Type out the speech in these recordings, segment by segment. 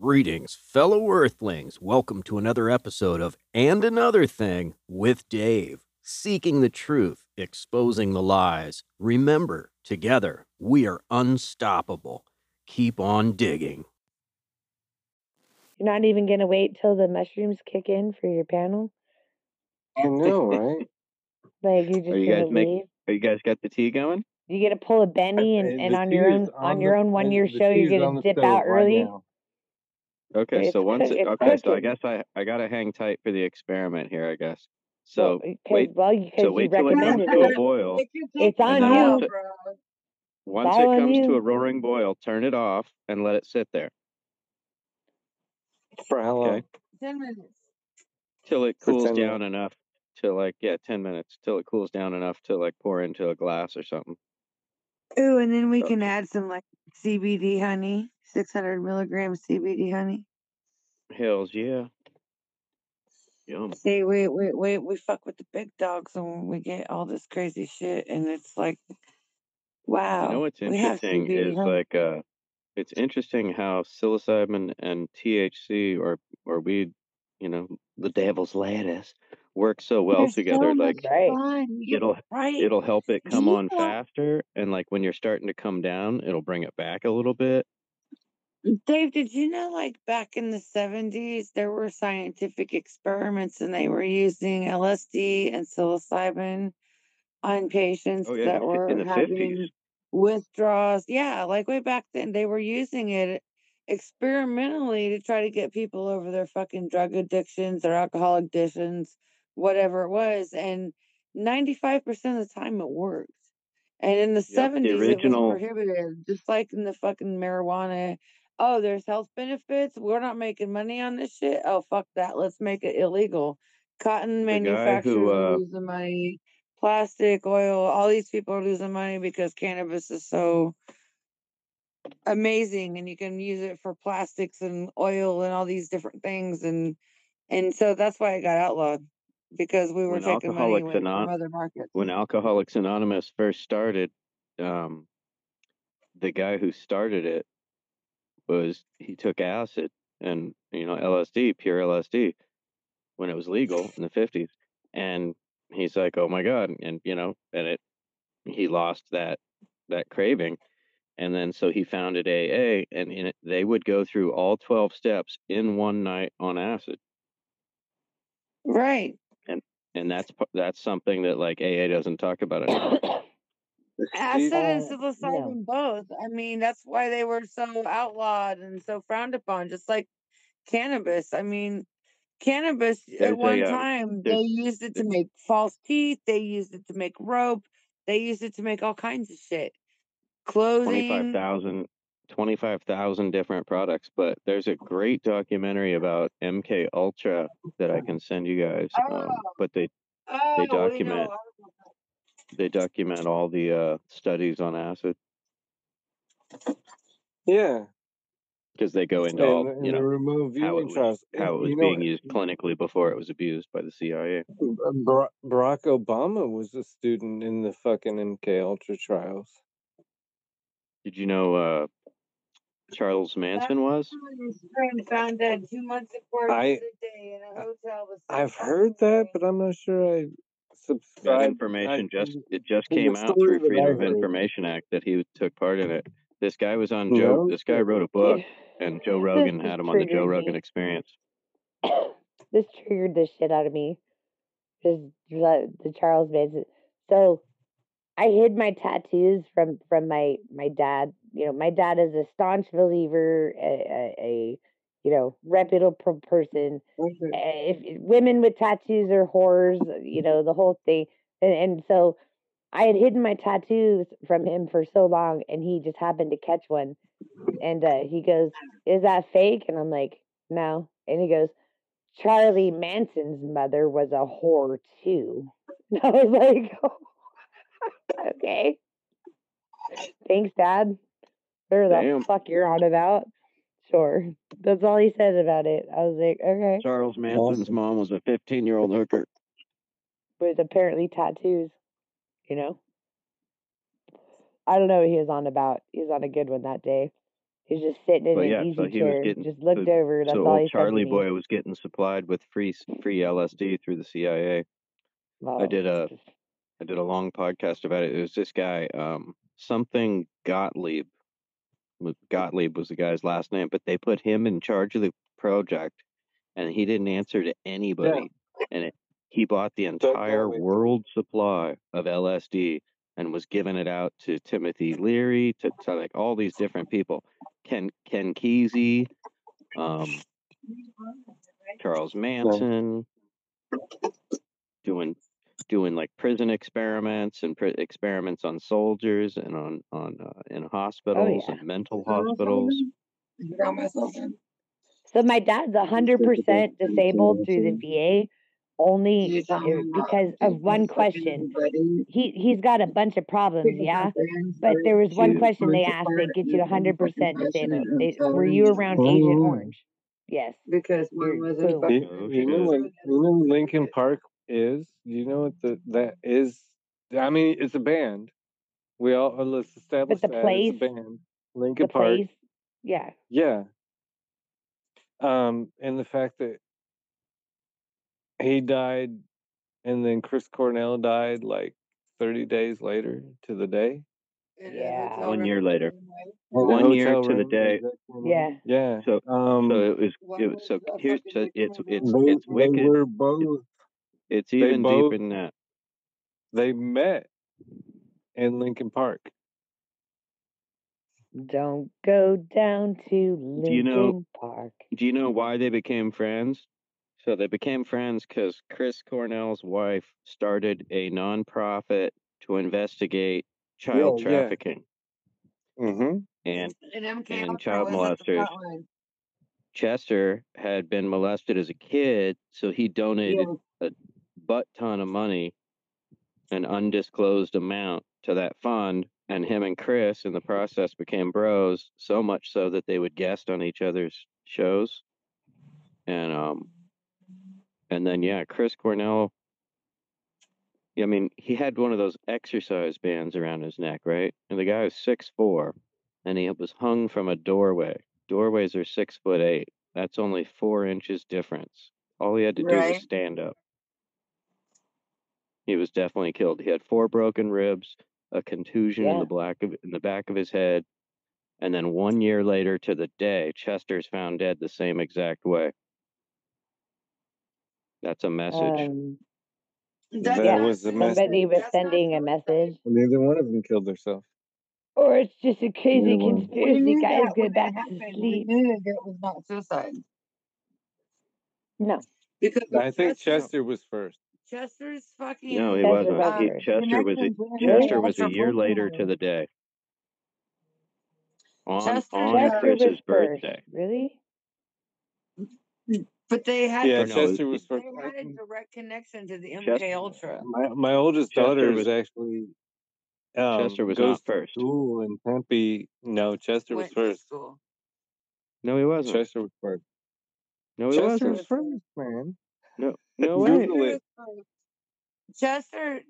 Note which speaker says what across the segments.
Speaker 1: Greetings, fellow Earthlings. Welcome to another episode of And Another Thing with Dave. Seeking the truth, exposing the lies. Remember, together, we are unstoppable. Keep on digging.
Speaker 2: You're not even gonna wait till the mushrooms kick in for your panel?
Speaker 3: I know, right?
Speaker 2: Like you're just
Speaker 4: Are you
Speaker 2: gonna
Speaker 4: guys make-
Speaker 2: leave?
Speaker 4: Are you guys got the tea going?
Speaker 2: You get to pull a Benny and, and on your own
Speaker 3: is
Speaker 2: on
Speaker 3: the-
Speaker 2: your own one year show you're gonna dip out early.
Speaker 3: now.
Speaker 4: Okay,
Speaker 2: It's
Speaker 4: so once it, okay, so I guess I I gotta hang tight for the experiment here, I guess.
Speaker 2: Well,
Speaker 4: So eh,
Speaker 2: 'cause-
Speaker 4: wait,
Speaker 2: well, because
Speaker 4: so
Speaker 2: you
Speaker 4: wait till it comes
Speaker 2: recommended
Speaker 4: to a boil.
Speaker 2: It's on you.
Speaker 4: once it, once
Speaker 2: all
Speaker 4: it
Speaker 2: on
Speaker 4: comes to a roaring boil, turn it off and let it sit there.
Speaker 3: For how long?
Speaker 4: Okay,
Speaker 5: Ten minutes.
Speaker 4: till it cools
Speaker 3: 10
Speaker 4: down enough to like yeah, ten minutes till it cools down enough to like pour into a glass or something.
Speaker 5: Ooh, and then we
Speaker 4: So-
Speaker 5: can add some like CBD honey, 600 milligrams CBD honey.
Speaker 4: Hills, yeah. Yum.
Speaker 5: See, we, we, we, we fuck with the big dogs and we get all this crazy shit. And it's like, wow.
Speaker 4: You know what's interesting is
Speaker 5: honey.
Speaker 4: like uh it's interesting how psilocybin and THC or or weed, you know, the devil's lettuce work so well together.
Speaker 5: so
Speaker 4: like
Speaker 2: Right.
Speaker 4: it'll
Speaker 5: right.
Speaker 4: it'll help it come
Speaker 5: you
Speaker 4: on faster and like when you're starting to come down, it'll bring it back a little bit.
Speaker 5: Dave, did you know like back in the 70s, there were scientific experiments and they were using LSD and psilocybin on patients
Speaker 4: Oh yeah,
Speaker 5: that were
Speaker 4: the, in the
Speaker 5: having
Speaker 4: 50s.
Speaker 5: withdrawals. Yeah, like way back then, they were using it experimentally to try to get people over their fucking drug addictions, their alcohol addictions, whatever it was. And 95% of the time it worked. And in the
Speaker 4: Yep,
Speaker 5: 70s,
Speaker 4: the
Speaker 5: it was prohibited, just like in the fucking marijuana. Oh, there's health benefits. We're not making money on this shit. Oh, fuck that. Let's make it illegal. Cotton manufacturers
Speaker 4: who
Speaker 5: are
Speaker 4: uh
Speaker 5: losing money. Plastic, oil, all these people are losing money because cannabis is so amazing and you can use it for plastics and oil and all these different things and and so that's why it got outlawed because we were
Speaker 4: when
Speaker 5: taking money
Speaker 4: Alcoholics
Speaker 5: away from other markets.
Speaker 4: when Alcoholics Anonymous first started, um the guy who started it was he took acid and you know LSD, pure LSD, when it was legal in the fifties, and he's like, "Oh my god!" and you know, and it he lost that that craving, and then so he founded AA, and in it, they would go through all twelve steps in one night on acid,
Speaker 5: Right.
Speaker 4: and and that's that's something that like AA doesn't talk about anymore.
Speaker 5: Acid and
Speaker 2: Uh,
Speaker 5: psilocybin both. I mean, that's why they were so outlawed and so frowned upon, just like cannabis. I mean, cannabis at one
Speaker 4: a um,
Speaker 5: time they used it to make false teeth, they used it to make rope, they used it to make all kinds of shit.
Speaker 4: twenty five
Speaker 5: Clothing.
Speaker 4: thousand 25,000 different products, but there's a great documentary about MK Ultra that I can send you guys. Um,
Speaker 5: Oh,
Speaker 4: but they
Speaker 5: oh,
Speaker 4: they document
Speaker 5: all about that.
Speaker 4: They document all the uh, studies on acid
Speaker 3: Yeah.
Speaker 4: because they go into all
Speaker 3: And, and
Speaker 4: you know
Speaker 3: remote
Speaker 4: how it was how it was
Speaker 3: you know,
Speaker 4: being used clinically before it was abused by the CIA.
Speaker 3: Bar- Barack Obama was a student in the fucking MK Ultra trials.
Speaker 4: Did you know uh, Charles
Speaker 5: That
Speaker 4: Manson was?
Speaker 5: his friend found dead two months before
Speaker 3: I
Speaker 5: his day in a hotel the same
Speaker 3: I've heard that, but I'm not sure I
Speaker 4: That
Speaker 3: subscribe. I
Speaker 4: information just it just came out through Freedom of. Information Act that he took part in it. This guy was on Joe. This guy wrote a book, and Joe Rogan had him on the Joe Rogan
Speaker 2: me.
Speaker 4: Experience.
Speaker 2: this triggered the shit out of me. Just the, the Charles Manson. So I hid my tattoos from from my my dad. You know, my dad is a staunch believer, a, a, a you know reputable person.
Speaker 3: Okay.
Speaker 2: Uh, If women with tattoos are whores, you know the whole thing. And, and so I had hidden my tattoos from him for so long, and he just happened to catch one. And uh, he goes, "Is that fake?" And I'm like, "No." And he goes, Charlie Manson's mother was a whore too. And I was like, okay, thanks, Dad. Whatever the
Speaker 4: Damn.
Speaker 2: fuck you're on about. Sure. That's all he said about it. I was like, okay.
Speaker 4: Charles Manson's
Speaker 3: Awesome.
Speaker 4: mom was a 15 year old hooker.
Speaker 2: With apparently tattoos, you know? I don't know what he was on about. He was on a good one that day. He was just sitting in
Speaker 4: But
Speaker 2: an
Speaker 4: yeah,
Speaker 2: easy
Speaker 4: so
Speaker 2: chair,
Speaker 4: getting
Speaker 2: just looked
Speaker 4: so,
Speaker 2: over. That's
Speaker 4: so
Speaker 2: all
Speaker 4: old
Speaker 2: he said to
Speaker 4: Charlie
Speaker 2: me.
Speaker 4: boy was getting supplied with free free LSD through the CIA. I did a I did a long podcast about it. It was this guy, um, something Gottlieb. Gottlieb was the guy's last name, but they put him in charge of the project, and he didn't answer to anybody. And it, he bought the entire world supply of LSD and was giving it out to Timothy Leary, to, to like all these different people. Ken Ken Kesey, um, Charles Manson, doing doing like prison experiments and pri- experiments on soldiers and on on uh, in hospitals
Speaker 2: yeah.
Speaker 4: and mental hospitals.
Speaker 2: So my dad's a hundred percent disabled through the VA, only uh, because of one question. He he's got a bunch of problems, yeah. But there was one question they asked that gets you hundred percent disabled. They, were you around Agent
Speaker 3: Oh.
Speaker 2: Orange? Yes.
Speaker 5: Because
Speaker 2: You're
Speaker 5: one was
Speaker 2: boom.
Speaker 5: a
Speaker 3: You,
Speaker 4: Oh,
Speaker 3: you know
Speaker 4: shit.
Speaker 3: you know Lincoln Park is? Do you know what the that is? I mean, it's a band. We all uh, let's establish
Speaker 2: the
Speaker 3: that
Speaker 2: place-
Speaker 3: it's a band. Lincoln
Speaker 2: The
Speaker 3: Park.
Speaker 2: place. Yeah.
Speaker 3: Yeah. Um, and the fact that he died and then Chris Cornell died like 30 days later to the day.
Speaker 2: Yeah.
Speaker 4: One year later.
Speaker 3: In
Speaker 4: One year to the day.
Speaker 2: Yeah.
Speaker 3: Yeah.
Speaker 4: So
Speaker 3: Um,
Speaker 4: so it was it
Speaker 5: was
Speaker 4: was so here's
Speaker 5: fucking
Speaker 4: so it's it's
Speaker 3: they,
Speaker 4: it's
Speaker 3: they
Speaker 4: wicked.
Speaker 3: were both,
Speaker 4: It's even
Speaker 3: both-
Speaker 4: deeper than that.
Speaker 3: they met in Lincoln Park.
Speaker 2: Don't go down to Lincoln
Speaker 4: Do you know-
Speaker 2: Park.
Speaker 4: Do you know why they became friends? So they became friends because Chris Cornell's wife started a nonprofit to investigate child
Speaker 3: Yeah, yeah.
Speaker 4: trafficking,
Speaker 3: Mm-hmm.
Speaker 4: and
Speaker 5: And
Speaker 4: and child
Speaker 5: was at the
Speaker 4: molesters. Chester had been molested as a kid, so he donated
Speaker 5: Yeah.
Speaker 4: Butt ton of money, an undisclosed amount to that fund, and him and Chris in the process became bros, so much so that they would guest on each other's shows. And um and then yeah, Chris Cornell I mean, he had one of those exercise bands around his neck, right? And the guy was six four and he was hung from a doorway. Doorways are six foot eight. That's only four inches difference. All he had to do was stand up. He was definitely killed. He had four broken ribs, a contusion in the black of in the back of his head, and then one year later to the day, Chester's found dead the same exact way. That's a message.
Speaker 2: Um,
Speaker 3: That
Speaker 5: not
Speaker 3: was the message.
Speaker 2: somebody was
Speaker 5: That's
Speaker 2: sending a
Speaker 5: suicide.
Speaker 2: message.
Speaker 3: Neither one of them killed themselves.
Speaker 2: Or it's just a crazy
Speaker 3: Neither
Speaker 2: conspiracy.
Speaker 5: knew
Speaker 2: Guys,
Speaker 5: that
Speaker 2: go back
Speaker 5: it
Speaker 2: to
Speaker 5: happened. We
Speaker 2: sleep.
Speaker 5: knew that it was not suicide
Speaker 2: No.
Speaker 5: because
Speaker 3: I think
Speaker 5: Chester,
Speaker 3: Chester was first.
Speaker 5: Chester's fucking
Speaker 4: no, he
Speaker 2: Chester
Speaker 4: wasn't.
Speaker 5: uh,
Speaker 4: He. Chester was a, Chester was a year later to the day. On
Speaker 5: Chester's
Speaker 4: on
Speaker 5: got-
Speaker 2: Chester
Speaker 4: Chris's
Speaker 2: first.
Speaker 4: birthday.
Speaker 2: Really?
Speaker 5: But they had
Speaker 3: Yeah,
Speaker 4: Or no,
Speaker 3: Chester was
Speaker 5: they
Speaker 3: first.
Speaker 5: had a direct connection to the
Speaker 4: Chester-
Speaker 5: Ultra.
Speaker 3: My my oldest
Speaker 4: Chester
Speaker 3: daughter
Speaker 4: was-
Speaker 3: is actually um,
Speaker 4: Chester was
Speaker 3: goes
Speaker 4: not first.
Speaker 3: to school in Tempe. No, Chester was
Speaker 5: Went to
Speaker 3: first.
Speaker 5: school.
Speaker 4: No, he wasn't.
Speaker 3: Chester was first.
Speaker 4: no, he
Speaker 3: Chester
Speaker 4: wasn't.
Speaker 3: was first, man.
Speaker 4: No, no way.
Speaker 3: Google it.
Speaker 5: Chester,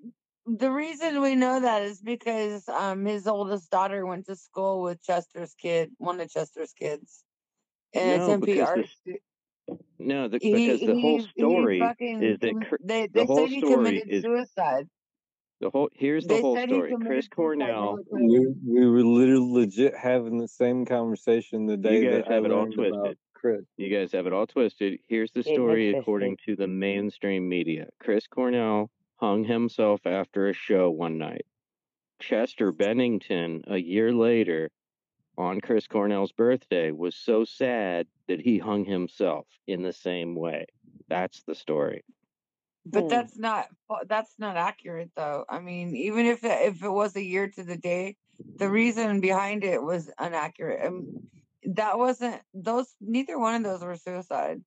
Speaker 5: the reason we know that is because um his oldest daughter went to school with Chester's kid, one of Chester's kids, and
Speaker 4: No,
Speaker 5: a Tempe art.
Speaker 4: the No, the,
Speaker 5: He,
Speaker 4: because the whole
Speaker 5: he, he
Speaker 4: story
Speaker 5: fucking,
Speaker 4: is that
Speaker 5: com-
Speaker 4: Cr-
Speaker 5: they,
Speaker 4: the whole
Speaker 5: said he
Speaker 4: story
Speaker 5: committed
Speaker 4: is
Speaker 5: suicide.
Speaker 4: the whole. Here's the
Speaker 5: They
Speaker 4: whole story. Chris Cornell.
Speaker 3: We, we were literally legit having the same conversation the day
Speaker 4: guys
Speaker 3: that I
Speaker 4: have it all
Speaker 3: learned about
Speaker 4: twisted.
Speaker 3: Chris.
Speaker 4: You guys have it all twisted. Here's the story according to the mainstream media. Chris Cornell hung himself after a show one night. Chester Bennington, a year later, on Chris Cornell's birthday, was so sad that he hung himself in the same way. That's the story.
Speaker 5: But
Speaker 2: Hmm.
Speaker 5: that's not that's not accurate though. I mean, even if it, if it was a year to the day, the reason behind it was inaccurate. Um, that wasn't those. Neither one of those were suicide.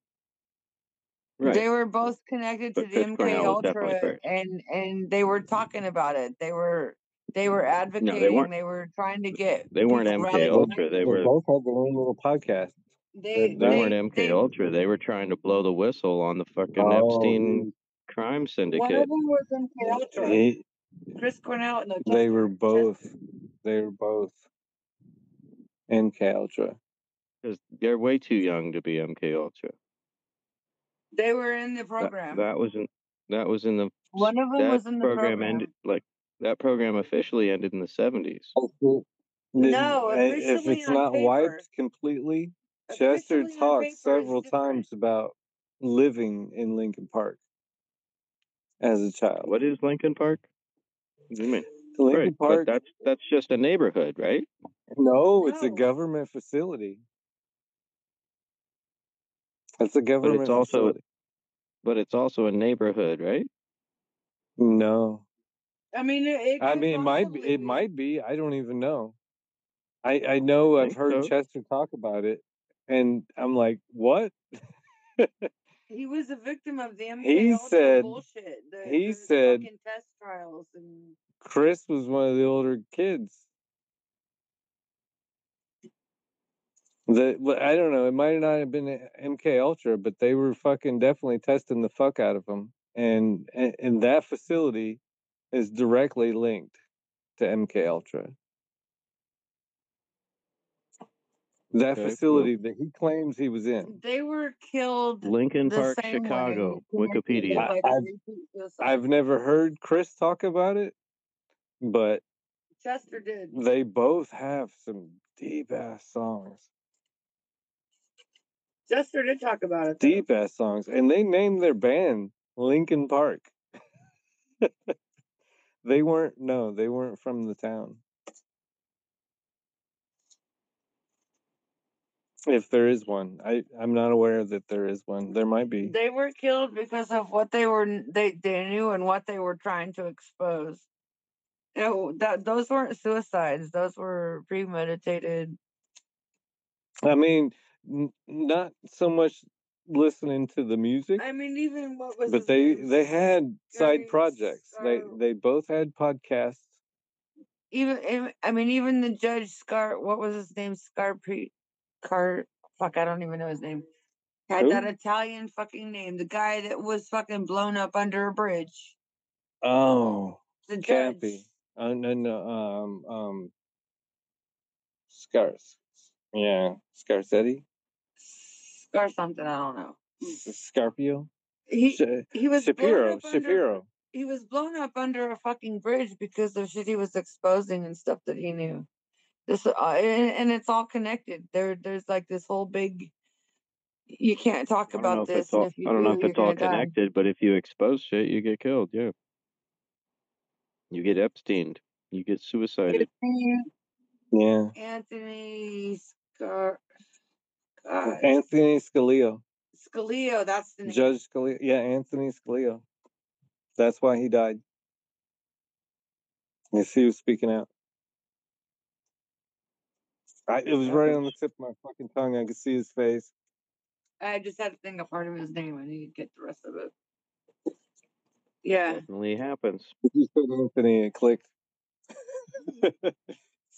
Speaker 5: They were both connected to
Speaker 4: But
Speaker 5: the MK
Speaker 4: Cornell
Speaker 5: Ultra, and and they were talking about it. They were they were advocating.
Speaker 4: weren't.
Speaker 5: they were trying to get.
Speaker 4: They weren't MK Ultra. They
Speaker 3: They
Speaker 4: were
Speaker 3: both had their own little podcast.
Speaker 5: They,
Speaker 3: They
Speaker 4: they weren't MK
Speaker 5: they-
Speaker 4: Ultra. They were trying to blow the whistle on the fucking
Speaker 3: Oh,
Speaker 4: Epstein crime
Speaker 5: One
Speaker 4: syndicate.
Speaker 5: of them was MK Ultra.
Speaker 3: he-
Speaker 5: Chris Cornell. No,
Speaker 3: they were both. They were both MK Ultra.
Speaker 4: Because they're way too young to be MK Ultra.
Speaker 5: They were in the program.
Speaker 4: that was in that was in the
Speaker 5: One of them
Speaker 4: that
Speaker 5: was in the
Speaker 4: program
Speaker 5: program.
Speaker 4: ended like that program officially ended in the seventies.
Speaker 3: Oh, also,
Speaker 5: No,
Speaker 3: if it's
Speaker 5: on
Speaker 3: not
Speaker 5: paper.
Speaker 3: wiped completely, Chester
Speaker 5: Officially on
Speaker 3: talks several times about living in Lincoln Park as a child.
Speaker 4: What is Lincoln Park? What do you mean?
Speaker 3: Lincoln
Speaker 4: right,
Speaker 3: Park?
Speaker 4: but that's that's just a neighborhood, right?
Speaker 3: No, it's a government facility. It's a
Speaker 4: But it's also
Speaker 3: facility.
Speaker 4: but it's also a neighborhood, right?
Speaker 3: No,
Speaker 5: I mean, it, it
Speaker 3: I mean it might be. It might be. I don't even know. I I know I've heard
Speaker 4: so.
Speaker 3: Chester talk about it, and I'm like, what?
Speaker 5: He was a victim of the MK
Speaker 3: He
Speaker 5: Ultra
Speaker 3: said-
Speaker 5: bullshit. The,
Speaker 3: he
Speaker 5: the
Speaker 3: said-
Speaker 5: fucking test trials and
Speaker 3: Chris was one of the older kids. The I don't know. It might not have been MK Ultra, but they were fucking definitely testing the fuck out of them, and and, and that facility is directly linked to MK Ultra. That
Speaker 4: Okay, well-
Speaker 3: facility that he claims he was in.
Speaker 5: they were killed.
Speaker 4: Lincoln
Speaker 5: the
Speaker 4: Park,
Speaker 5: same
Speaker 4: Chicago,
Speaker 5: way,
Speaker 4: Wikipedia.
Speaker 5: by
Speaker 3: I've- I've never heard Chris talk about it, but
Speaker 5: Chester did.
Speaker 3: they both have some deep ass songs.
Speaker 5: Chester did talk about it. though.
Speaker 3: deep ass songs, and they named their band Lincoln Park. they weren't no, they weren't from the town. If there is one, I I'm not aware that there is one. There might be.
Speaker 5: They were killed because of what they were they they knew and what they were trying to expose. You know, that those weren't suicides; those were premeditated.
Speaker 3: I mean, n- not so much listening to the music,
Speaker 5: I mean, even what was
Speaker 3: but they
Speaker 5: name?
Speaker 3: they had side projects. They
Speaker 5: Scar-
Speaker 3: they both had podcasts.
Speaker 5: even even- I mean, even the judge Scar. What was his name? Scar Pre Car. Fuck, I don't even know his name. Had
Speaker 3: Who?
Speaker 5: that Italian fucking name. The guy that was fucking blown up under a bridge.
Speaker 3: Oh,
Speaker 5: The judge.
Speaker 3: Cappy. Uh, no, no, um, um, Scars. Yeah, Scarsetti,
Speaker 5: Or something. I don't know.
Speaker 3: Scarpio,
Speaker 5: He
Speaker 3: Sh-
Speaker 5: he was blown
Speaker 3: Shapiro,
Speaker 5: under-
Speaker 3: Shapiro.
Speaker 5: he was blown up under a fucking bridge because of shit he was exposing and stuff that he knew. This uh, and, and it's all connected. There, there's like this whole big. You can't talk
Speaker 4: I don't know
Speaker 5: about
Speaker 4: if
Speaker 5: this,
Speaker 4: it's all
Speaker 5: if you
Speaker 4: I don't know if it's all
Speaker 5: gonna die.
Speaker 4: connected, but if you expose shit, you get killed. Yeah, you get Epsteined. You get suicided.
Speaker 3: Yeah,
Speaker 5: Anthony Scar, God,
Speaker 3: Anthony Scalia,
Speaker 5: Scalia. That's the name.
Speaker 3: Judge Scalia. Yeah, Anthony Scalia. That's why he died. Yes, he was speaking out. I, it was right on the tip of my fucking tongue. I could see his face.
Speaker 5: I just had to think of part of his name. I need to get the rest of it. Yeah,
Speaker 4: Definitely happens.
Speaker 3: If you said Anthony, it clicked.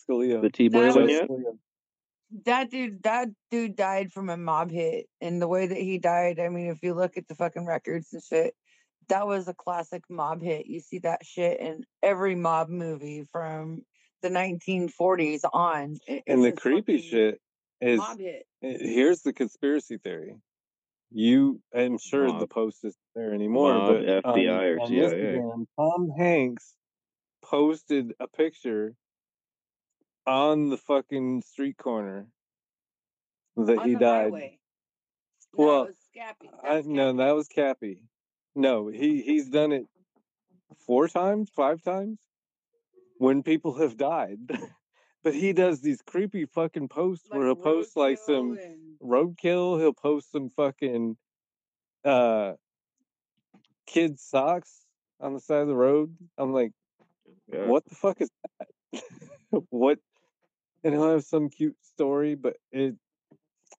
Speaker 3: Scalia.
Speaker 4: The T
Speaker 5: That
Speaker 4: boiling yet?
Speaker 3: Scalia.
Speaker 5: that dude. That dude died from a mob hit, and the way that he died. I mean, if you look at the fucking records and shit, that was a classic mob hit. You see that shit in every mob movie from the 1940s on. It-
Speaker 3: And the creepy shit is
Speaker 5: mob hit.
Speaker 3: Uh, Here's the conspiracy theory. You, I'm sure the post isn't there anymore,
Speaker 4: Mob,
Speaker 3: but on,
Speaker 4: FBI or
Speaker 3: on
Speaker 4: CIA.
Speaker 3: Instagram, Tom Hanks posted a picture on the fucking street corner that
Speaker 5: on
Speaker 3: he
Speaker 5: the
Speaker 3: died.
Speaker 5: highway. No,
Speaker 3: Well,
Speaker 5: it was Scappy.
Speaker 3: I,
Speaker 5: That's
Speaker 3: no, that was Cappy. No, he he's done it four times, five times when people have died. but he does these creepy fucking posts where he'll post like some
Speaker 5: and-
Speaker 3: roadkill. He'll post some fucking uh kid socks on the side of the road. I'm like,
Speaker 4: Yeah.
Speaker 3: what the fuck is that? what? And he'll have some cute story, but it.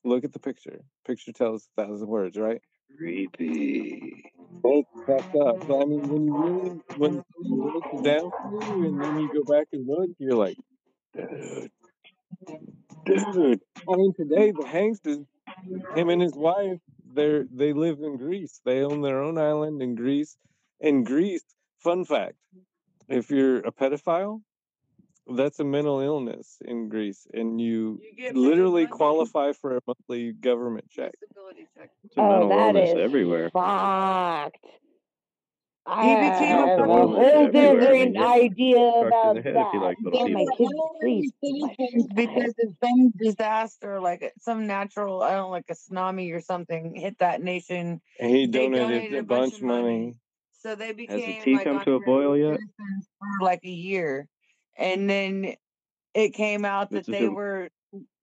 Speaker 3: Look at the picture. Picture tells a thousand words, right?
Speaker 4: Creepy.
Speaker 3: It's fucked up. But I mean, when you really, when you it down and then you go back and look, you're like, dude, dude. I mean, today the Hanks is him and his wife. They're they live in Greece. They own their own island in Greece. In Greece, fun fact: if you're a pedophile That's a mental illness in Greece, and you,
Speaker 5: You
Speaker 3: literally qualify for a monthly government check.
Speaker 5: Check.
Speaker 2: Oh,
Speaker 4: mental
Speaker 2: that
Speaker 4: illness
Speaker 2: is
Speaker 4: everywhere.
Speaker 2: fucked. I
Speaker 5: He became
Speaker 2: have
Speaker 5: a
Speaker 2: a
Speaker 4: mental
Speaker 2: whole
Speaker 4: everywhere. I mean,
Speaker 2: different
Speaker 4: you're
Speaker 2: idea about
Speaker 4: the head if you
Speaker 2: that.
Speaker 4: like
Speaker 5: They
Speaker 4: little
Speaker 2: my kids to
Speaker 5: honorary
Speaker 2: sleep. Bless
Speaker 5: citizens
Speaker 2: your
Speaker 5: because
Speaker 2: guys.
Speaker 5: of some disaster, like uh, some natural, I don't know, like a tsunami or something, hit that nation.
Speaker 3: And he
Speaker 5: They
Speaker 3: donated
Speaker 5: donated
Speaker 3: a
Speaker 5: a bunch
Speaker 3: bunch
Speaker 5: of
Speaker 3: of
Speaker 5: money.
Speaker 3: money.
Speaker 5: So they became.
Speaker 4: Has the tea
Speaker 5: like
Speaker 4: come to a boil yet?
Speaker 5: for like a year. And then it came out that they
Speaker 4: a
Speaker 5: were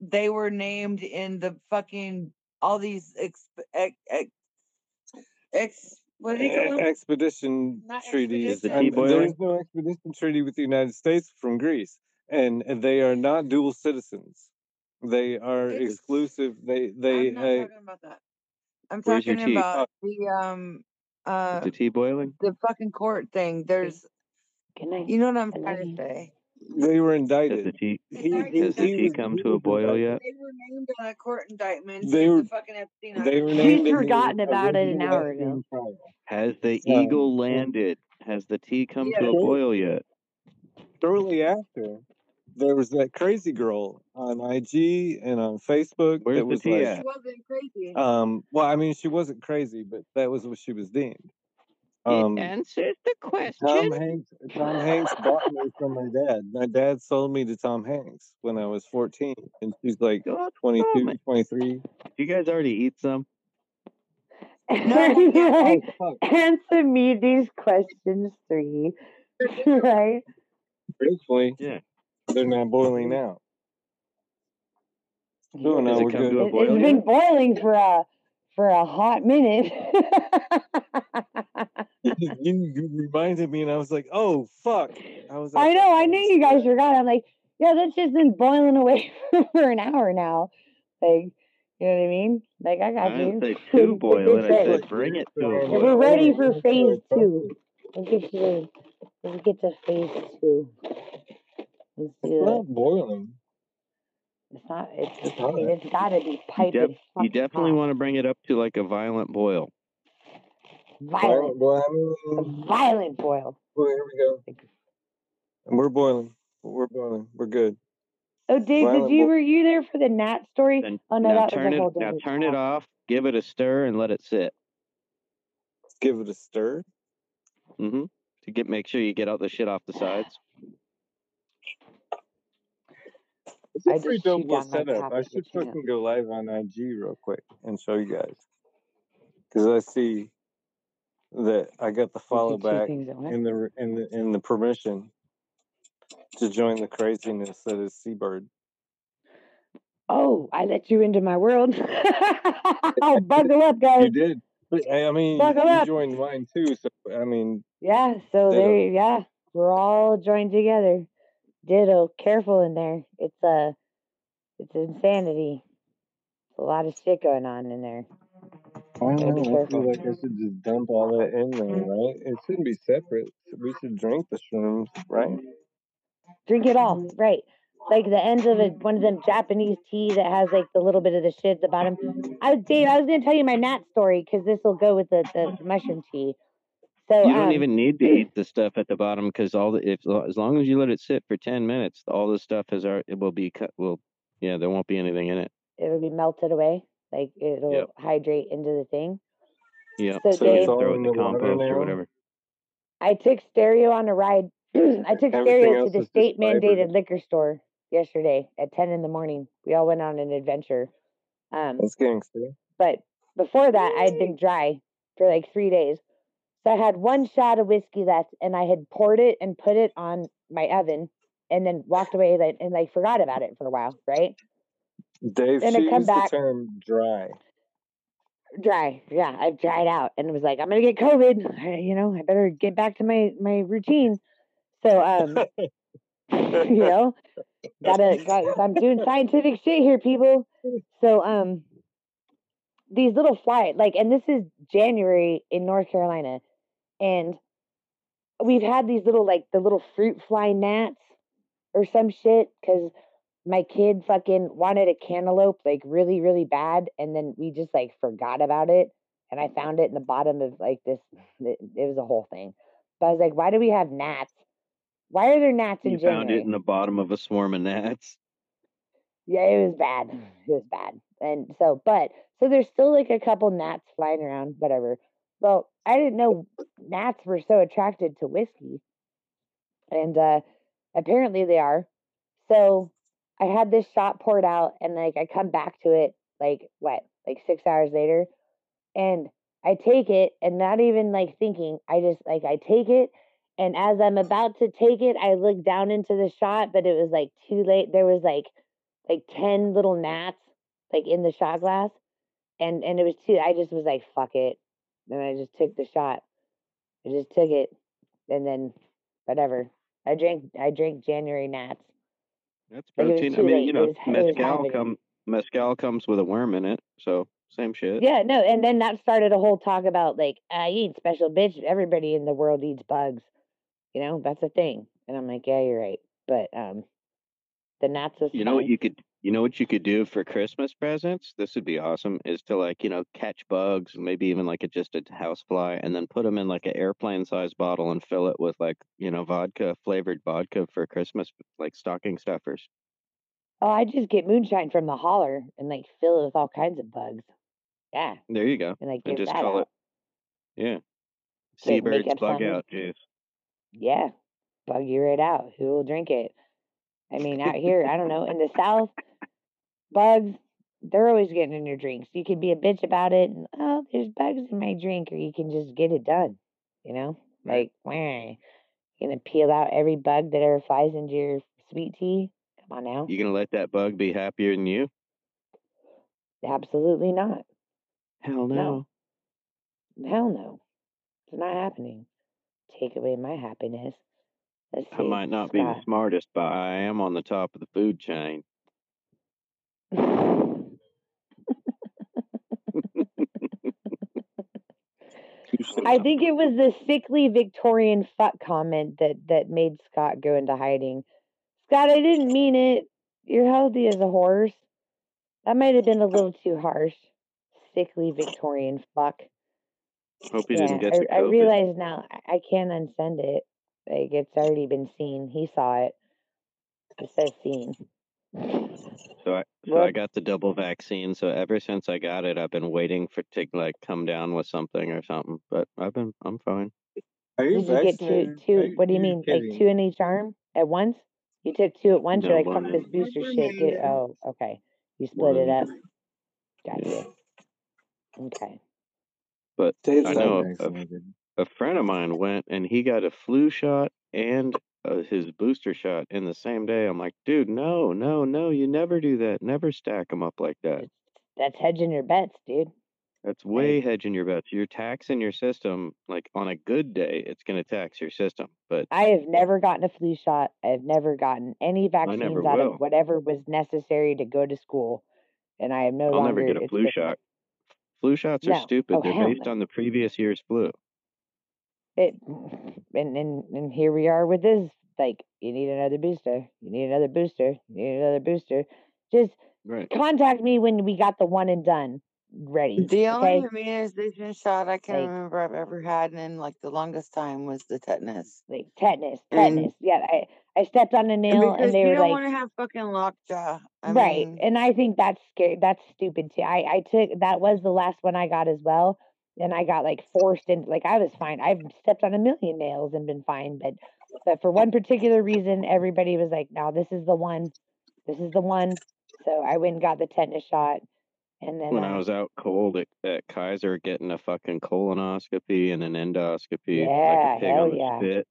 Speaker 5: they were named in the fucking all these ex, ex, ex, ex what do you call them?
Speaker 3: expedition
Speaker 5: Not
Speaker 3: treaties.
Speaker 4: Is the
Speaker 5: expedition.
Speaker 4: tea
Speaker 3: And there's no expedition treaty with the United States from Greece, and they are not dual citizens. They are
Speaker 5: It's
Speaker 3: exclusive. They they
Speaker 5: I'm not
Speaker 3: uh,
Speaker 5: talking about that. I'm talking about the um
Speaker 4: Is
Speaker 5: uh
Speaker 4: the tea boiling?
Speaker 5: the fucking court thing. There's
Speaker 2: Good night.
Speaker 5: you know what I'm
Speaker 2: I
Speaker 5: trying to
Speaker 2: you.
Speaker 5: say.
Speaker 3: They were
Speaker 4: Has the
Speaker 3: indicted.
Speaker 4: tea
Speaker 3: He
Speaker 5: Indicted,
Speaker 3: he
Speaker 4: has the
Speaker 5: that's
Speaker 3: he
Speaker 4: tea come to a boil yet?
Speaker 5: They were named on a court indictment.
Speaker 3: They were
Speaker 5: the fucking Epstein
Speaker 3: they
Speaker 5: Island.
Speaker 3: were
Speaker 2: She's
Speaker 3: named in the
Speaker 2: forgotten about it an hour ago.
Speaker 4: Has the
Speaker 3: Um,
Speaker 4: eagle landed? Has the tea come to a boil yet?
Speaker 3: shortly after, there was that crazy girl on IG and on Facebook
Speaker 4: Where's
Speaker 3: that
Speaker 4: the
Speaker 3: was
Speaker 4: tea
Speaker 3: like,
Speaker 4: at?
Speaker 5: She wasn't crazy.
Speaker 3: um, well, I mean, she wasn't crazy, but that was what she was deemed.
Speaker 4: It
Speaker 3: Um,
Speaker 4: answers the question.
Speaker 3: Tom
Speaker 4: question.
Speaker 3: Hanks. Tom Hanks bought me from my dad. My dad sold me to Tom Hanks when I was 14, and she's like
Speaker 4: God damn
Speaker 3: 22,
Speaker 4: it.
Speaker 3: 23.
Speaker 4: You guys already eat some?
Speaker 5: No,
Speaker 3: Oh
Speaker 2: answer me these questions three, right?
Speaker 3: Gratefully,
Speaker 4: Yeah.
Speaker 3: they're not boiling now. Oh
Speaker 4: Has
Speaker 3: no, we're good.
Speaker 2: It, it's been boiling for a for a hot minute.
Speaker 3: You, you, you reminded me, and I was like, oh fuck! I was
Speaker 2: I know. I knew you guys
Speaker 3: shit.
Speaker 2: forgot. I'm like, yeah, that's just been boiling away for an hour now. Like, you know what I mean? Like, I got
Speaker 4: I didn't
Speaker 2: you.
Speaker 4: say
Speaker 2: Get
Speaker 4: to
Speaker 2: this
Speaker 4: it. I said bring it to a
Speaker 3: Trying
Speaker 2: Yeah, we're ready for phase two.
Speaker 3: it.
Speaker 2: Let's get to the, let's get to phase two. Let's
Speaker 3: It's
Speaker 2: do it.
Speaker 3: not boiling.
Speaker 2: It's not. It's.
Speaker 3: It's
Speaker 2: I
Speaker 3: hot.
Speaker 2: mean, it's got to be
Speaker 4: You,
Speaker 2: piping
Speaker 4: def- you definitely
Speaker 2: hot.
Speaker 4: want to bring it up to like a violent boil.
Speaker 2: Violent.
Speaker 3: Well, I
Speaker 2: A violent boil.
Speaker 3: well, here we go. And we're boiling. We're boiling. We're good.
Speaker 2: Oh, Dave, did you
Speaker 3: boil.
Speaker 2: were you there for the Nat story?
Speaker 4: Then
Speaker 2: Oh no,
Speaker 4: now
Speaker 2: that was
Speaker 4: turn
Speaker 2: a
Speaker 4: it
Speaker 2: whole
Speaker 4: now turn it off, give it a stir, and let it sit.
Speaker 3: Give it a stir.
Speaker 4: Mm-hmm. To get make sure you get all the shit off the sides.
Speaker 3: It's a
Speaker 2: I
Speaker 3: pretty
Speaker 2: just
Speaker 3: dope little
Speaker 2: my
Speaker 3: setup. I should fucking go live on IG real quick and show you guys. Because I see that I got the follow back
Speaker 2: things at once.
Speaker 3: and the and the and the permission to join the craziness that is Seabird.
Speaker 2: Oh, I let you into my world. oh, buckle up, guys.
Speaker 3: You did. I mean,
Speaker 2: Buckle
Speaker 3: you
Speaker 2: up.
Speaker 3: joined mine too. So I mean,
Speaker 2: Yeah, so
Speaker 3: Ditto.
Speaker 2: there, yeah, we're all joined together. Ditto. Careful in there. It's uh, it's insanity. It's a lot of shit going on in there.
Speaker 3: I don't
Speaker 2: Gotta be
Speaker 3: know. I feel like I should just dump all that in there, right? It shouldn't be separate. We should drink the shrooms, right?
Speaker 2: Drink it all, right? Like the ends of a one of them Japanese tea that has like the little bit of the shit at the bottom. I Dave, I was gonna tell you my Nat story because this will go with the, the mushroom tea. So
Speaker 4: You don't
Speaker 2: um,
Speaker 4: even need to eat the stuff at the bottom because all the if as long as you let it sit for ten minutes, all the stuff has already it will be cut. Will yeah, there won't be anything in it.
Speaker 2: it'll be melted away. Like it'll
Speaker 4: Yep.
Speaker 2: hydrate into the thing.
Speaker 4: Yeah,
Speaker 2: So
Speaker 3: So
Speaker 4: you
Speaker 2: Dave,
Speaker 3: it's
Speaker 4: can
Speaker 3: all
Speaker 4: throw it
Speaker 3: in
Speaker 4: in
Speaker 3: the
Speaker 4: the compost or whatever.
Speaker 2: I took Stereo on a ride. I took Stereo to the state
Speaker 3: fiber.
Speaker 2: mandated liquor store yesterday at 10 in the morning. We all went on an adventure. Um,
Speaker 3: That's gangster.
Speaker 2: but before that, I had been dry for like three days. So I had one shot of whiskey left, and I had poured it and put it on my oven, and then walked away and like forgot about it for a while, right?
Speaker 3: Dave,
Speaker 2: Then
Speaker 3: she used the
Speaker 2: back
Speaker 3: term dry.
Speaker 2: dry. Yeah, I've dried out, and it was like I'm gonna get COVID. I- You know, I better get back to my my routine. So um, you know, gotta got I'm doing scientific shit here, people. So um these little fly like and this is January in North Carolina and we've had these little like the little fruit fly gnats or some shit because my kid fucking wanted a cantaloupe like really really bad and then we just like forgot about it and I found it in the bottom of like this it, it was a whole thing but I was like why do we have gnats Why are there gnats in
Speaker 4: You found
Speaker 2: January?
Speaker 4: it in the bottom of a swarm of gnats.
Speaker 2: Yeah, it was bad. It was bad. And so, but so there's still like a couple gnats flying around, whatever. Well, I didn't know gnats were so attracted to whiskey. And uh apparently they are. So I had this shot poured out and like I come back to it like what, like six hours later. And I take it and not even like thinking, I just like I take it and as I'm about to take it, I look down into the shot, but it was like too late. There was like like 10 little gnats like in the shot glass and and it was too i just was like fuck it and i just took the shot i just took it and then whatever i drank i drank january gnats
Speaker 4: That's
Speaker 2: Like, it was
Speaker 4: protein. I mean, you know, mezcal come mezcal comes with a worm in it, so same shit.
Speaker 2: yeah no and then that started a whole talk about like i eat special bitch everybody in the world eats bugs you know that's a thing and i'm like yeah you're right but um the gnats
Speaker 4: You know what you could you know what you could do for Christmas presents? This would be awesome. Is to like you know catch bugs, maybe even like a, just a housefly, and then put them in like an airplane sized bottle and fill it with like you know vodka flavored vodka for Christmas, like stocking stuffers.
Speaker 2: oh i just get moonshine from the holler and like fill it with all kinds of bugs yeah
Speaker 4: There you go.
Speaker 2: and like
Speaker 4: And just call
Speaker 2: out.
Speaker 4: it yeah. Seabirds bug out juice.
Speaker 2: Yeah, bug you right out. Who will drink it? I mean, out here, I don't know. In the South, bugs, they're always getting in your drinks. You can be a bitch about it, and oh, there's bugs in my drink, or you can just get it done. You know, like, wah, you gonna peel out every bug that ever flies into your sweet tea? Come on now.
Speaker 4: You gonna let that bug be happier than you?
Speaker 2: Absolutely not.
Speaker 4: Hell no.
Speaker 2: No. Hell no. It's not happening. Take away my happiness. Let's see.
Speaker 4: I might not be the smartest, but I am on the top of the food chain.
Speaker 2: I think it was the sickly Victorian fuck comment that that made Scott go into hiding. Scott, I didn't mean it. You're healthy as a horse. That might have been a little too harsh. Sickly Victorian fuck.
Speaker 4: Hope he
Speaker 2: yeah,
Speaker 4: didn't get
Speaker 2: I, I realize now I can't unsend it. Like it's already been seen. He saw it. It says seen.
Speaker 4: So I so I got the double vaccine. So ever since I got it, I've been waiting for to like come down with something or something. But I've been I'm fine.
Speaker 3: Are you
Speaker 2: Did you get two?
Speaker 3: vaccinated? Are
Speaker 2: Two?
Speaker 3: you-
Speaker 2: What do you
Speaker 3: you're
Speaker 2: mean? Like two in each arm at once? You took two at once?
Speaker 4: No,
Speaker 2: You're like,
Speaker 4: one
Speaker 2: fuck this booster
Speaker 5: One
Speaker 2: shit. Get,
Speaker 5: in.
Speaker 2: oh, okay. You split it
Speaker 4: One.
Speaker 2: up. Gotcha. Okay.
Speaker 4: But
Speaker 3: Dave's
Speaker 4: I know a,
Speaker 3: vaccinated.
Speaker 4: A friend of mine went and he got a flu shot and uh, his booster shot in the same day. I'm like, dude, no, no, no, you never do that. Never stack them up like that.
Speaker 2: That's hedging your bets, dude.
Speaker 4: That's way hedging your bets. You're taxing your system. Like on a good day, it's going to tax your system. But
Speaker 2: I have never gotten a flu shot. I've never gotten any vaccines out
Speaker 4: will.
Speaker 2: of whatever was necessary to go to school. And I am no
Speaker 4: I'll
Speaker 2: longer.
Speaker 4: never get a flu shot. Flu shots are
Speaker 2: No.
Speaker 4: stupid.
Speaker 2: Oh,
Speaker 4: They're based
Speaker 2: no.
Speaker 4: on the previous year's flu.
Speaker 2: It, and, and and here we are with this. Like, you need another booster. You need another booster. You need another booster. Just
Speaker 4: Right.
Speaker 2: contact me when we got the one and done ready.
Speaker 5: The only
Speaker 2: okay,
Speaker 5: immunization shot I can
Speaker 2: Like-
Speaker 5: remember I've ever had in like the longest time was the tetanus.
Speaker 2: like tetanus,
Speaker 5: And-
Speaker 2: tetanus. yeah, I I stepped on a nail
Speaker 5: because
Speaker 2: and they
Speaker 5: you
Speaker 2: were
Speaker 5: don't
Speaker 2: like,
Speaker 5: want to have fucking lockjaw. I
Speaker 2: right.
Speaker 5: mean,
Speaker 2: and I think that's scary. That's stupid too. I I took that was the last one I got as well, and I got like forced into like I was fine. I've stepped on a million nails and been fine, but but for one particular reason, everybody was like, "No, this is the one. This is the one." So I went and got the tetanus shot, and then
Speaker 4: When I um was out cold at, at Kaiser getting a fucking colonoscopy and an endoscopy,
Speaker 2: Yeah,
Speaker 4: like a pig
Speaker 2: hell yeah.
Speaker 4: spit,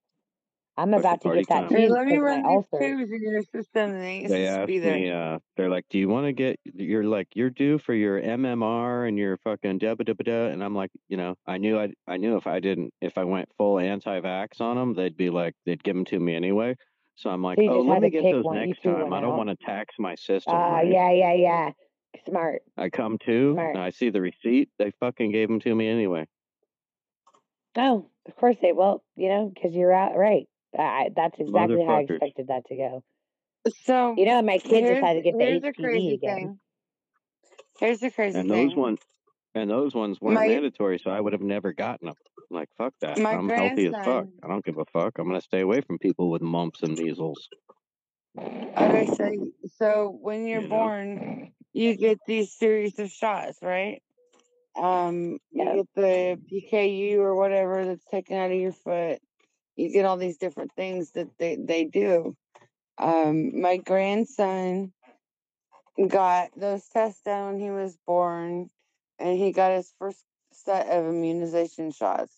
Speaker 2: I'm about to get that
Speaker 4: time.
Speaker 5: hey, let me run
Speaker 2: my
Speaker 5: these
Speaker 2: ulcer.
Speaker 5: tubes in your system. And they ain't
Speaker 4: they asked
Speaker 5: be there.
Speaker 4: me, uh, they're like, "Do you want to get? You're like, you're due for your MMR and your fucking da da da da." And I'm like, you know, I knew I, I knew if I didn't, if I went full anti-vax on them, they'd be like, they'd give them to me anyway. So I'm like,
Speaker 2: So
Speaker 4: oh, let me get those
Speaker 2: one.
Speaker 4: Next time. I don't want to tax my system.
Speaker 2: Ah,
Speaker 4: right?
Speaker 2: yeah, yeah, yeah. Smart.
Speaker 4: I come to,
Speaker 2: Smart.
Speaker 4: and I see the receipt. They fucking gave them to me anyway.
Speaker 2: Oh, of course they. Well, you know, because you're out right. I, that's exactly how I expected that to go.
Speaker 5: So
Speaker 2: You know, my kids
Speaker 5: here's,
Speaker 2: just had to get the
Speaker 5: here's
Speaker 2: HPV
Speaker 5: crazy
Speaker 2: again.
Speaker 5: thing. Here's the crazy
Speaker 4: And
Speaker 5: thing.
Speaker 4: those ones, and those ones weren't
Speaker 5: My-
Speaker 4: mandatory, so I would have never gotten them. Like fuck that.
Speaker 5: My
Speaker 4: I'm healthy as fuck. I don't give a fuck. I'm gonna stay away from people with mumps and measles.
Speaker 5: Okay, so so when you're
Speaker 4: You know.
Speaker 5: born, you get these series of shots, right? Um, you
Speaker 2: Yeah.
Speaker 5: get the PKU or whatever that's taken out of your foot. You get all these different things that they they do. Um, my grandson got those tests done when he was born, and he got his first set of immunization shots.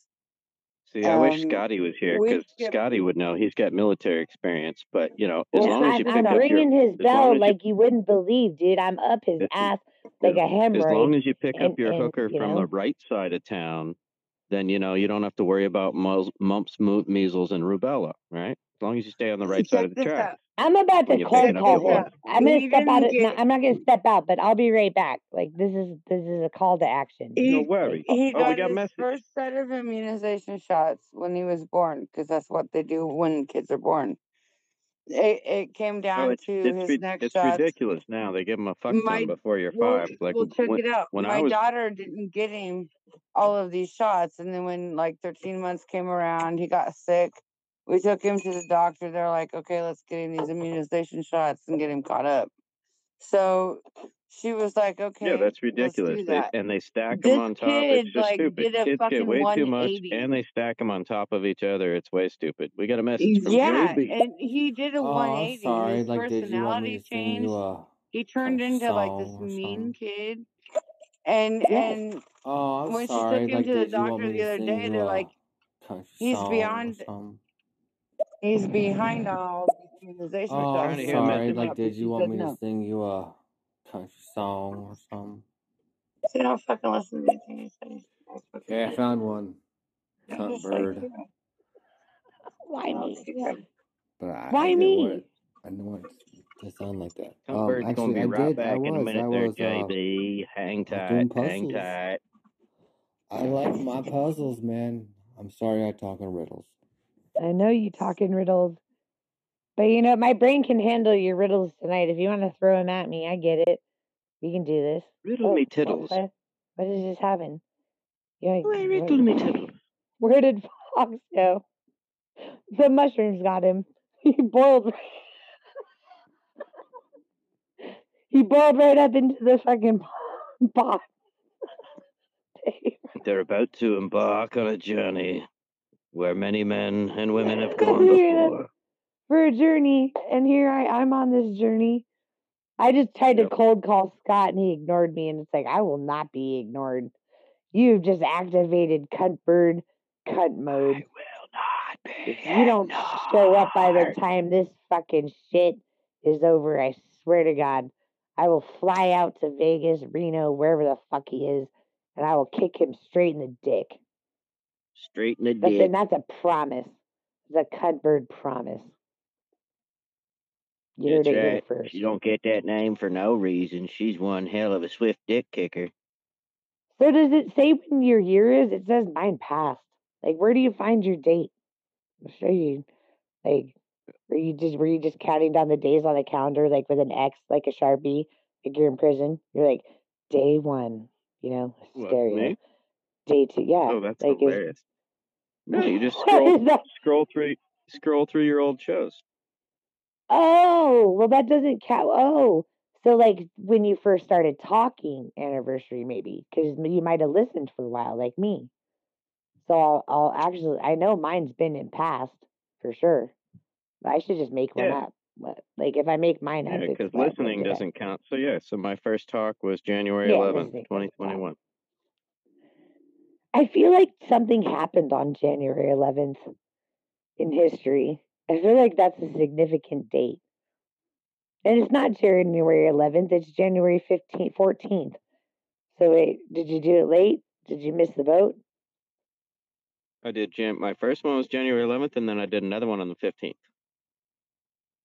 Speaker 4: See, I wish
Speaker 5: Um,
Speaker 4: Scotty was here because. Scotty would know. He's got military experience, but you know, as
Speaker 2: Yeah,
Speaker 4: long as
Speaker 2: I'm,
Speaker 4: you
Speaker 2: I'm
Speaker 4: pick up your
Speaker 2: his
Speaker 4: as
Speaker 2: bell
Speaker 4: as you
Speaker 2: like you wouldn't believe, dude. I'm up his ass like
Speaker 4: as,
Speaker 2: a
Speaker 4: as long as you pick up your
Speaker 2: and
Speaker 4: hooker
Speaker 2: you
Speaker 4: from the right side of town, then you know you don't have to worry about mus- mumps, mo- measles, and rubella, right? As long as you stay on the right side of the
Speaker 5: this out.
Speaker 4: tracks uh,
Speaker 2: I'm about to cold call
Speaker 4: your
Speaker 5: this
Speaker 2: him.
Speaker 5: out.
Speaker 4: blood.
Speaker 2: I'm gonna step out.
Speaker 5: didn't
Speaker 2: Of, no, I'm not gonna step out, but I'll be right back. Like this is this is a call to action.
Speaker 4: No
Speaker 5: he
Speaker 2: Like
Speaker 4: worry.
Speaker 5: he
Speaker 4: Oh, we
Speaker 5: got
Speaker 4: got
Speaker 5: his
Speaker 4: message.
Speaker 5: first set of immunization shots when he was born because that's what they do when kids are born. It it came
Speaker 4: Oh,
Speaker 5: down
Speaker 4: it's
Speaker 5: to
Speaker 4: it's
Speaker 5: his
Speaker 4: ri-
Speaker 5: next
Speaker 4: it's uh,
Speaker 5: shots.
Speaker 4: ridiculous now. They give them a fuck ton
Speaker 5: My
Speaker 4: before you're
Speaker 5: well
Speaker 4: five. Like
Speaker 5: well check
Speaker 4: when
Speaker 5: it out.
Speaker 4: when
Speaker 5: My
Speaker 4: was
Speaker 5: daughter didn't get him all of these shots, and then when like 13 months came around, he got sick. We took him to the doctor. They're like, okay, let's get him these immunization shots and get him caught up. So she was like, "Okay,
Speaker 4: Yeah,
Speaker 5: okay,
Speaker 4: that's
Speaker 5: let's
Speaker 4: ridiculous.
Speaker 5: do
Speaker 4: They
Speaker 5: that.
Speaker 4: and they stack them on top. It's
Speaker 5: kid
Speaker 4: just
Speaker 5: like
Speaker 4: stupid.
Speaker 5: did a
Speaker 4: Kids get way too much, and they stack them on top of each other. It's way stupid. We got a message from
Speaker 5: Yeah,
Speaker 4: B.
Speaker 5: and he did a
Speaker 6: Oh, I'm
Speaker 5: 180.
Speaker 6: sorry.
Speaker 5: His
Speaker 6: Like, did you want
Speaker 5: personality
Speaker 6: me
Speaker 5: changed.
Speaker 6: you a
Speaker 5: He turned
Speaker 6: country
Speaker 5: into like this mean kid. And
Speaker 2: yes,
Speaker 5: and
Speaker 6: Oh, I'm
Speaker 5: when she
Speaker 6: sorry.
Speaker 5: took him
Speaker 6: Like,
Speaker 5: to the
Speaker 6: did you want
Speaker 5: doctor
Speaker 6: me
Speaker 5: the
Speaker 6: to
Speaker 5: other
Speaker 6: sing
Speaker 5: day,
Speaker 6: you
Speaker 5: they're
Speaker 6: a
Speaker 5: like, he's beyond he's behind all these immunization
Speaker 6: Oh, I'm
Speaker 4: to
Speaker 5: We
Speaker 4: hear a
Speaker 5: want
Speaker 6: sorry.
Speaker 5: pick him
Speaker 4: message.
Speaker 6: Like, did you want me to sing you a country song or something?
Speaker 5: She don't fucking listen to anything you say. I
Speaker 6: Okay, I found one.
Speaker 5: I'm
Speaker 6: Cunt
Speaker 5: just like,
Speaker 6: bird.
Speaker 5: yeah,
Speaker 2: why me?
Speaker 5: dear.
Speaker 6: But I, I
Speaker 2: Why
Speaker 6: didn't
Speaker 2: me?
Speaker 6: it. I didn't want it to sound like that.
Speaker 4: Cunt
Speaker 6: Um,
Speaker 4: Bird's gonna be
Speaker 6: I
Speaker 4: right
Speaker 6: did. I
Speaker 4: back in a minute
Speaker 6: I
Speaker 4: there,
Speaker 6: was. Uh,
Speaker 4: Hang
Speaker 6: I
Speaker 4: tight. Hang
Speaker 6: puzzles.
Speaker 4: tight.
Speaker 6: I like my puzzles, man. I'm sorry I talk in riddles.
Speaker 2: I know you talking riddles, but you know my brain can handle your riddles tonight. If you want to throw them at me, I get it. We can do this.
Speaker 4: Riddle
Speaker 2: Oh,
Speaker 4: me tiddles.
Speaker 2: what, what just just happen?
Speaker 4: Why riddle me tiddles?
Speaker 2: where did Fox go? The mushrooms got him. He boiled. He boiled right up into the fucking pot.
Speaker 4: They're about to embark on a journey where many men and women have gone
Speaker 2: Look at that.
Speaker 4: before.
Speaker 2: for a journey, and here I, I'm on this journey. I just tried to cold call Scott, and he ignored me. And it's like I will not be ignored. You've just activated cunt bird, cunt mode.
Speaker 4: You will not be
Speaker 2: If you don't show up by the time this fucking shit is over, I swear to God, I will fly out to Vegas, Reno, wherever the fuck he is, and I will kick him straight in the dick.
Speaker 4: Straight in the
Speaker 2: That's
Speaker 4: dick.
Speaker 2: then that's a promise. It's a cunt bird promise. You
Speaker 4: That's
Speaker 2: here
Speaker 4: right.
Speaker 2: first.
Speaker 4: She don't get that name for no reason. She's one hell of a swift dick kicker.
Speaker 2: So does it say when your year is? It says mine passed. Like where do you find your date? I'll show you. Like were you just were you just counting down the days on the calendar like with an X like a Sharpie? Like you're in prison. You're like day one, you know,
Speaker 4: What,
Speaker 2: stereo.
Speaker 4: me?
Speaker 2: Day two, yeah.
Speaker 4: Oh, that's
Speaker 2: like
Speaker 4: hilarious. No, you just scroll scroll through scroll through your old shows.
Speaker 2: Oh, well that doesn't count. Oh, so like when you first started talking, anniversary maybe, because you might have listened for a while, like me. So I'll, I'll actually, I know mine's been in past for sure. But I should just make one
Speaker 4: Yeah.
Speaker 2: up. What, like if I make mine up,
Speaker 4: Yeah, because
Speaker 2: what,
Speaker 4: listening doesn't count. So yeah, so my first talk was January
Speaker 2: Yeah,
Speaker 4: eleventh, twenty twenty one.
Speaker 2: I feel like something happened on January 11th in history. I feel like that's a significant date. And it's not January 11th, it's January 15th, 14th. So wait, did you do it late? Did you miss the boat?
Speaker 4: I did Jan my first one was January eleventh and then I did another one on the fifteenth.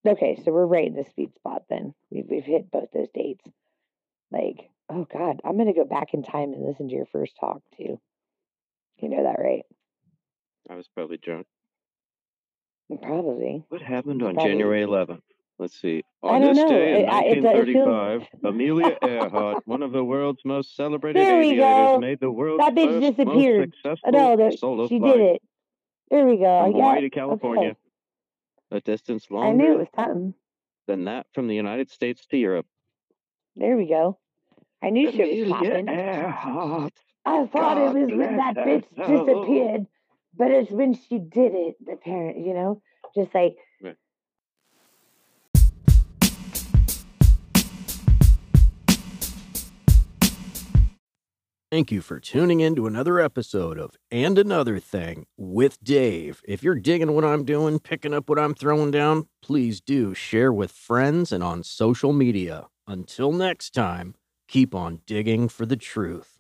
Speaker 2: Okay, so we're right in the sweet spot then. We've we've hit both those dates. Like, oh God, I'm gonna go back in time and listen to your first talk too. You know that, right?
Speaker 4: I was probably drunk.
Speaker 2: Probably.
Speaker 4: What happened on
Speaker 2: Probably.
Speaker 4: January eleventh? Let's see. On this
Speaker 2: know.
Speaker 4: day in
Speaker 2: It, I, it, it feels.
Speaker 4: 1935, Amelia Earhart, one of the world's most celebrated
Speaker 2: There
Speaker 4: aviators,
Speaker 2: go.
Speaker 4: made the world's
Speaker 2: That bitch
Speaker 4: first, most
Speaker 2: disappeared. Oh,
Speaker 4: successful
Speaker 2: no, there,
Speaker 4: solo
Speaker 2: she
Speaker 4: flight
Speaker 2: did it. There we go.
Speaker 4: from
Speaker 2: Yeah.
Speaker 4: Hawaii to California,
Speaker 2: Okay.
Speaker 4: a distance
Speaker 2: I knew it
Speaker 4: longer
Speaker 2: was something.
Speaker 4: than that from the United States to Europe.
Speaker 2: There we go. I knew shit was
Speaker 4: Amelia
Speaker 2: popping.
Speaker 4: Earhart.
Speaker 2: I thought
Speaker 4: God
Speaker 2: it was when that bitch disappeared, but it's when she did it. The parent, you know, just like
Speaker 4: Right.
Speaker 1: Thank you for tuning in to another episode of And Another Thing with Dave. If you're digging what I'm doing, picking up what I'm throwing down, please do share with friends and on social media. Until next time, keep on digging for the truth.